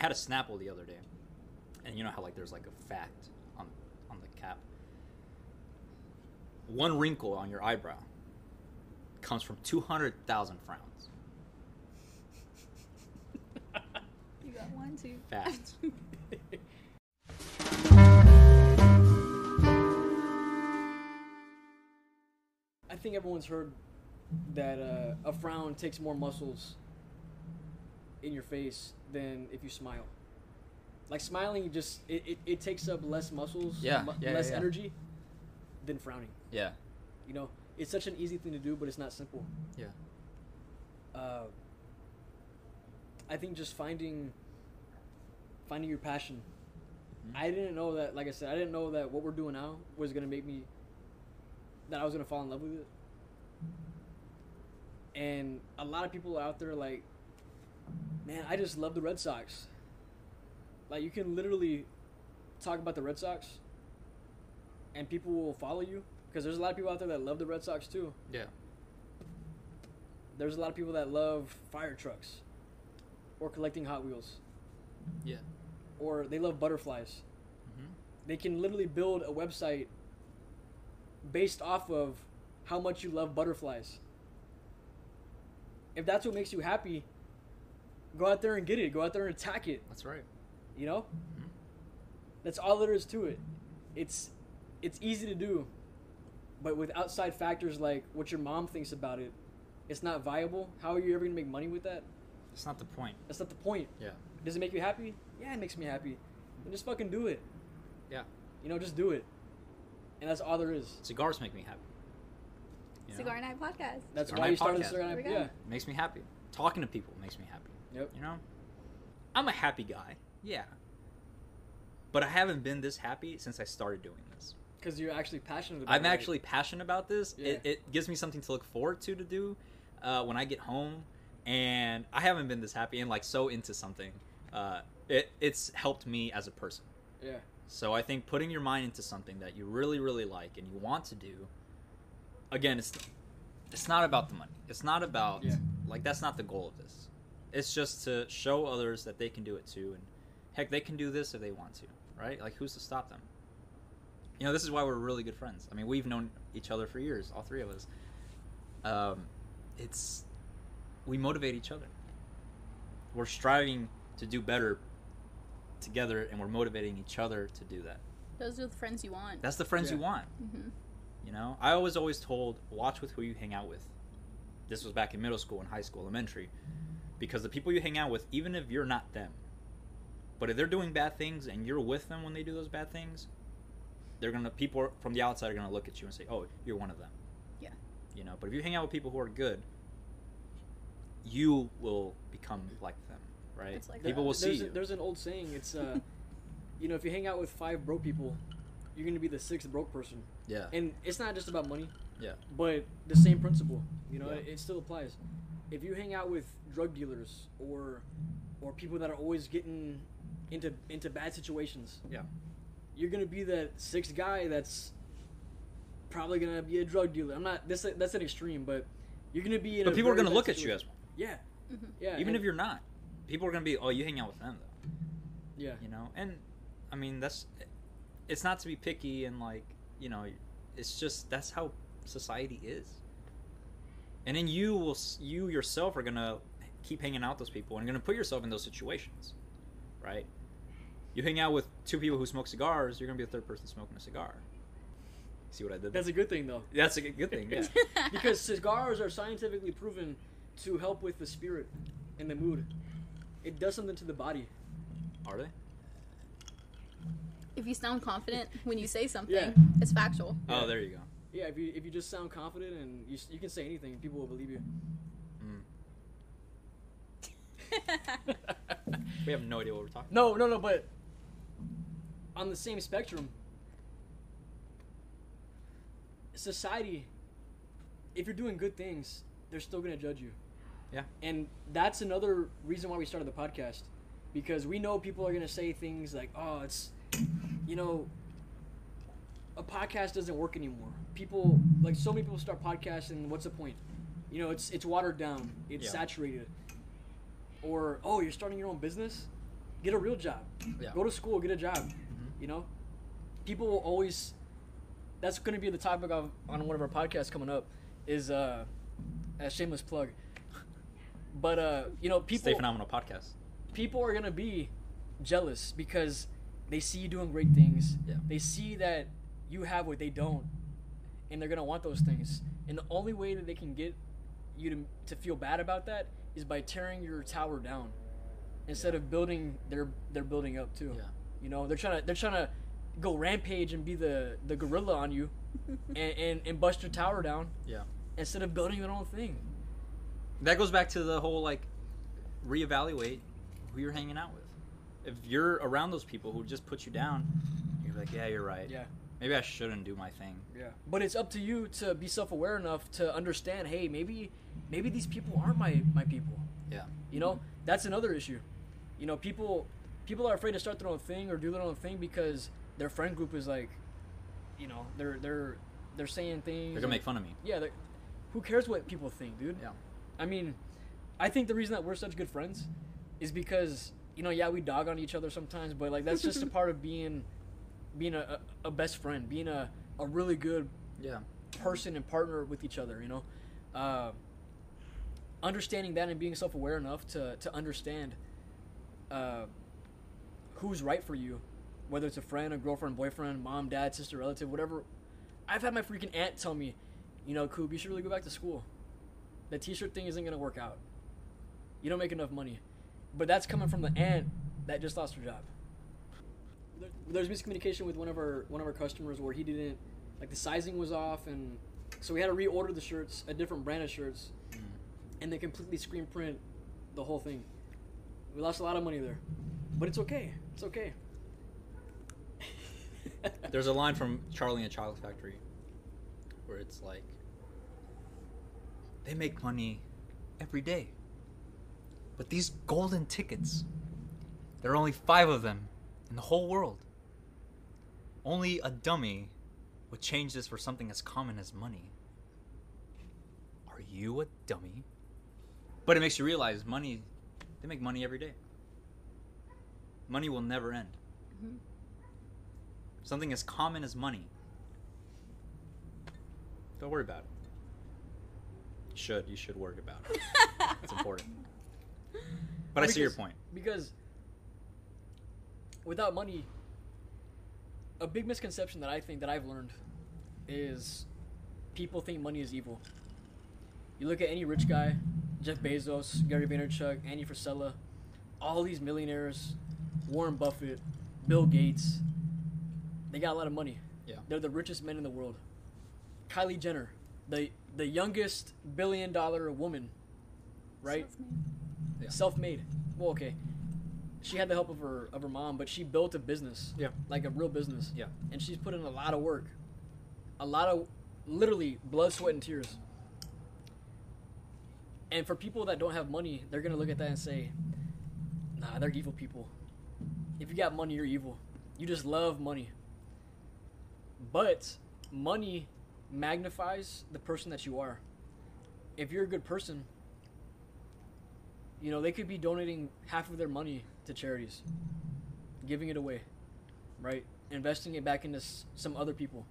I had a Snapple the other day, and you know how like there's like a fact on on the cap. One wrinkle on your eyebrow comes from two hundred thousand frowns. You got one, too. Fact. I think everyone's heard that uh, a frown takes more muscles in your face than if you smile. Like smiling, just it, it, it takes up less muscles, Yeah, mu- yeah, less yeah, energy than frowning. yeah. You know, it's such an easy thing to do, but it's not simple. Yeah. Uh, I think just finding finding your passion. Mhm. I didn't know that. Like I said, I didn't know that what we're doing now was gonna make me that I was gonna fall in love with it. And a lot of people out there like, man, I just love the Red Sox. Like you can literally talk about the Red Sox, and people will follow you because there's a lot of people out there that love the Red Sox too. Yeah. There's a lot of people that love fire trucks, or collecting Hot Wheels, Yeah. or they love butterflies. hmm They can literally build a website based off of how much you love butterflies. If that's what makes you happy, go out there and get it. Go out there and attack it. That's right. You know? Mhm. That's all there is to it. It's it's easy to do, but with outside factors like what your mom thinks about it, it's not viable. How are you ever gonna make money with that? That's not the point. That's not the point. Yeah. Does it make you happy? Yeah, it makes me happy. Then just fucking do it. Yeah. You know, just do it. And that's all there is. Cigars make me happy. You know? Cigar Night Podcast. That's Cigar why Night you started Podcast. Cigar There Night. go. Yeah. It makes me happy. Talking to people makes me happy. Yep. You know? I'm a happy guy. Yeah. But I haven't been this happy since I started doing this. Because you're actually passionate about I'm it. right? actually passionate about this. It, it gives me something to look forward to to do uh, when I get home. And I haven't been this happy and like so into something. Uh, it, it's helped me as a person. Yeah. So I think putting your mind into something that you really, really like and you want to do, again, it's it's not about the money. It's not about Yeah. like that's not the goal of this. It's just to show others that they can do it too, and heck, they can do this if they want to, right? Like who's to stop them? You know, this is why we're really good friends. I mean, we've known each other for years, all three of us. Um, it's we motivate each other. We're striving to do better together, and we're motivating each other to do that. Those are the friends you want. That's the friends you Yeah. want. hmm You know, I was always told, watch with who you hang out with. This was back in middle school and high school, elementary, because the people you hang out with, even if you're not them, but if they're doing bad things and you're with them when they do those bad things, they're gonna people from the outside are gonna look at you and say, "Oh, you're one of them." Yeah. You know, but if you hang out with people who are good, you will become like them, right? It's like people that. will see there's, you. There's an old saying. It's, uh, you know, if you hang out with five broke people, you're going to be the sixth broke person. yeah. And it's not just about money, Yeah. but the same principle. You know, Yeah. it, it still applies. If you hang out with drug dealers or or people that are always getting into into bad situations, Yeah. you're gonna be that sixth guy that's probably gonna be a drug dealer. I'm not this that's an extreme, but you're gonna be in. But a people are gonna bad look at you as one, Yeah, hmm yeah. even and- if you're not. People are gonna be, "Oh, you hang out with them, though." yeah, you know and i mean that's it's not to be picky and like you know it's just that's how society is and then you will you yourself are gonna keep hanging out with those people and you're gonna put yourself in those situations right you hang out with two people who smoke cigars you're gonna be the third person smoking a cigar see what i did that's a good thing though. that's a good good thing yeah because cigars are scientifically proven to help with the spirit and the mood. It does something to the body. are they If you sound confident when you say something, Yeah. it's factual. oh there you go Yeah, if you if you just sound confident and you you can say anything, people will believe you. mm. we have no idea what we're talking No, no, no, but on the same spectrum, society, if you're doing good things, they're still gonna judge you. Yeah. And that's another reason why we started the podcast, because we know people are gonna say things like, "Oh, it's, you know, a podcast doesn't work anymore." People like so many people start podcasts, and what's the point? You know, it's it's watered down, it's Yeah. saturated. Or oh, you're starting your own business. get a real job. Yeah. Go to school, get a job. Mhm. You know, people will always. That's going to be the topic of on one of our podcasts coming up. Is uh, a shameless plug. But uh, you know, people Stay Phenomenal podcast. people are gonna be jealous because they see you doing great things. Yeah. They see that you have what they don't, and they're gonna want those things. And the only way that they can get you to, to feel bad about that is by tearing your tower down, instead of building their they're building up too. Yeah. You know, they're trying to they're trying to go rampage and be the the gorilla on you, and, and and bust your tower down Yeah. instead of building their own thing. That goes back to the whole like reevaluate who you're hanging out with. If you're around those people who just put you down, you're like, yeah, you're right. Yeah. Maybe I shouldn't do my thing. Yeah. But it's up to you to be self-aware enough to understand, hey, maybe maybe these people aren't my my people. Yeah. You know, that's another issue. You know, people people are afraid to start their own thing or do their own thing because their friend group is like, you know, they're they're they're saying things. They're gonna make fun of me. Yeah. Who cares what people think, dude? Yeah. I mean, I think the reason that we're such good friends is because you know, yeah, we dog on each other sometimes, but like that's just a part of being being a, a, a best friend, being a, a really good Yeah. person and partner with each other. You know, uh, understanding that and being self aware enough to to understand uh, who's right for you, whether it's a friend, a girlfriend, boyfriend, mom, dad, sister, relative, whatever. I've had my freaking aunt tell me, you know, Coop, you should really go back to school. The T-shirt thing isn't gonna work out. You don't make enough money, but that's coming from the aunt that just lost her job. There- There's miscommunication with one of our one of our customers where he didn't like the sizing was off, and so we had to reorder the shirts, a different brand of shirts, Mm. and they completely screen print the whole thing. We lost a lot of money there, but it's okay. It's okay. There's a line from Charlie and the Chocolate Factory where it's like, they make money every day. But these golden tickets, there are only five of them in the whole world. Only a dummy would change this for something as common as money. Are you a dummy? But it makes you realize money, they make money every day. Money will never end. Mhm. Something as common as money. Don't worry about it. You should. You should worry about it. It's important. But I see your point. Because without money, a big misconception that I think that I've learned is people think money is evil. You look at any rich guy, Jeff Bezos, Gary Vaynerchuk, Andy Frisella, all these millionaires, Warren Buffett, Bill Gates, they got a lot of money. Yeah. They're the richest men in the world. Kylie Jenner, the the youngest billion dollar woman, right? Self-made. Yeah. self-made. Well, okay. She had the help of her of her mom, but she built a business, Yeah. like a real business. Yeah. And she's put in a lot of work, a lot of literally blood, sweat, and tears. And for people that don't have money, they're gonna look at that and say, "Nah, they're evil people. If you got money, you're evil. You just love money." But money magnifies the person that you are. If you're a good person, you know, they could be donating half of their money to charities, giving it away, right? Investing it back into s- some other people.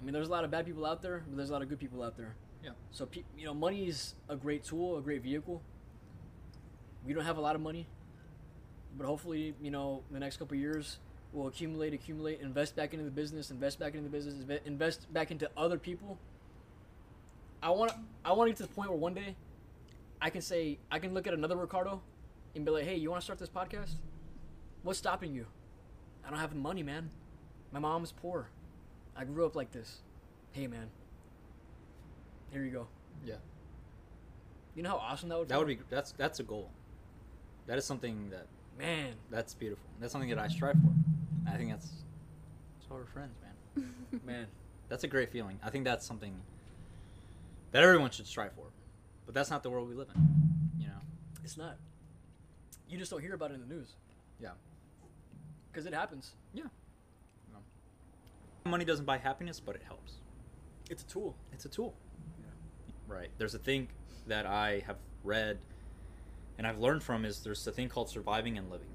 I mean, there's a lot of bad people out there, but there's a lot of good people out there. Yeah. So, pe- you know, money is a great tool, a great vehicle. We don't have a lot of money, but hopefully, you know, in the next couple years, we'll accumulate, accumulate, invest back into the business, invest back into the business, invest back into other people. I want, I want to get to the point where one day I can say I can look at another Ricardo and be like, "Hey, you want to start this podcast? What's stopping you? I don't have the money, man. My mom's poor. I grew up like this. Hey, man. Here you go. Yeah. You know how awesome that would. That feel? would be. That's that's a goal. That is something that man. that's beautiful. That's something that I strive for. I think that's that's why we're friends, man. Man, That's a great feeling. I think that's something that everyone should strive for. But that's not the world we live in. You know. it's not. You just don't hear about it in the news Yeah. because it happens. Yeah. Money doesn't buy happiness, but it helps. It's a tool. It's a tool. Right. There's a thing that I have read and I've learned from is there's a thing called surviving and living.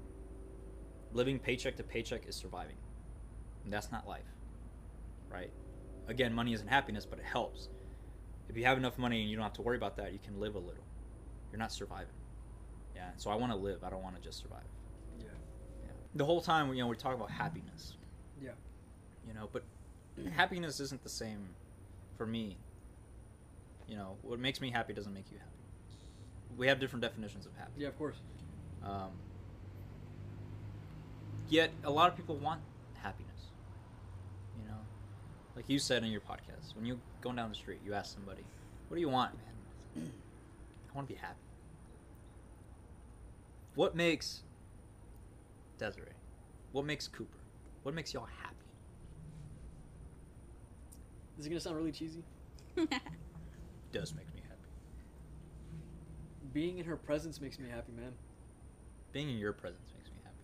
Living paycheck to paycheck is surviving. And that's not life. Right? Again, money isn't happiness, but it helps. If you have enough money and you don't have to worry about that, you can live a little. You're not surviving. Yeah. So I want to live. I don't want to just survive. Yeah. Yeah. The whole time, you know, we talk about happiness. Yeah. You know, but happiness isn't the same for me. You know, what makes me happy doesn't make you happy. We have different definitions of happy. Yeah, of course. Um, yet a lot of people want happiness. You know, like you said in your podcast, when you going down the street, you ask somebody, "What do you want, man?" I want to be happy. What makes Desiree? What makes Cooper? What makes y'all happy? This is gonna sound really cheesy. Does make me happy. Being in her presence makes me happy, man. Being in your presence makes me happy.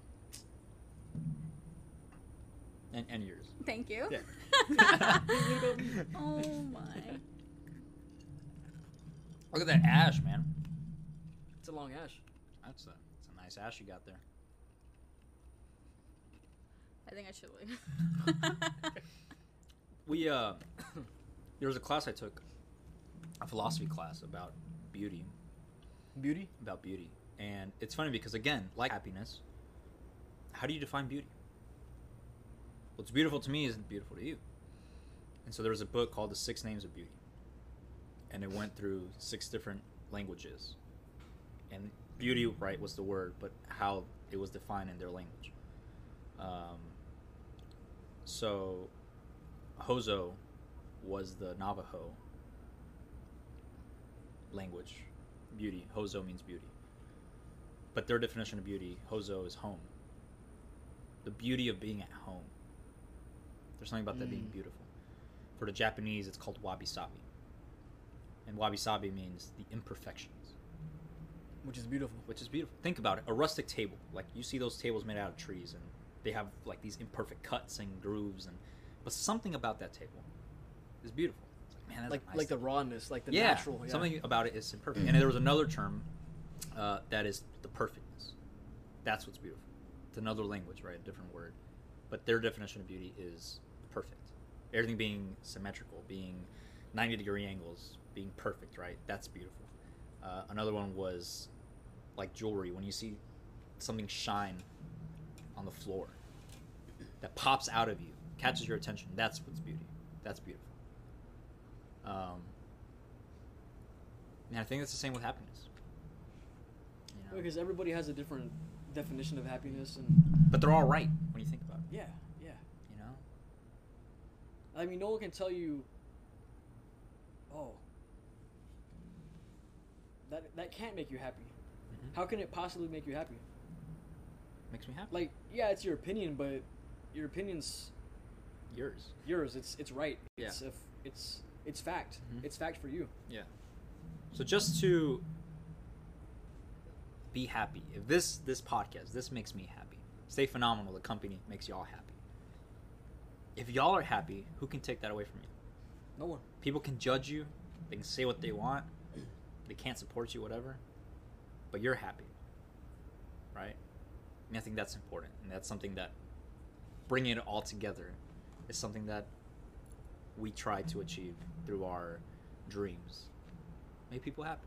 And and yours. Thank you. Yeah. oh my. Look at that ash, man. It's a long ash. That's a, that's a nice ash you got there. I think I should leave. We uh, there was a class I took, a philosophy class about beauty, Beauty. about beauty, and it's funny because again, like happiness, how do you define beauty? What's beautiful to me isn't beautiful to you. And so there was a book called The Six Names of Beauty, and it went through six different languages, and beauty, right, was the word, but how it was defined in their language. Um, so Hozho was the Navajo language. Beauty. Hozho means beauty. But their definition of beauty, Hozho is home. The beauty of being at home. There's something about that being Mm. beautiful. For the Japanese, it's called wabi sabi. And wabi sabi means the imperfections, Which is beautiful. which is beautiful. Think about it a rustic table. Like you see those tables made out of trees, and they have like these imperfect cuts and grooves, and but something about that table is beautiful. It's like, man, that's Like nice like the rawness, like the yeah, natural. Yeah. something about it is imperfect. and there was another term uh, that is the perfectness. That's what's beautiful. It's another language, right? A different word, but their definition of beauty is perfect. Everything being symmetrical, being ninety degree angles, being perfect, right? That's beautiful. Uh, another one was like jewelry. When you see something shine on the floor that pops out of you, catches your attention. That's what's beauty. That's beautiful. Um, and I think it's the same with happiness. You know? Because everybody has a different definition of happiness, and But they're all right when you think about it. yeah, yeah. You know, I mean, no one can tell you. Oh. That that can't make you happy. Mhm. How can it possibly make you happy? makes me happy. Like, yeah, it's your opinion, but your opinion's Yours. yours. It's it's right. Yeah. It's if it's it's fact. Mhm. It's fact for you. Yeah. So just to be happy, if this this podcast this makes me happy, stay phenomenal. The company makes y'all happy. If y'all are happy, who can take that away from you? No one. People can judge you. They can say what they want. They can't support you, whatever. But you're happy, right? And I think that's important, and that's something that bringing it all together is something that we try to achieve through our dreams. Make people happy.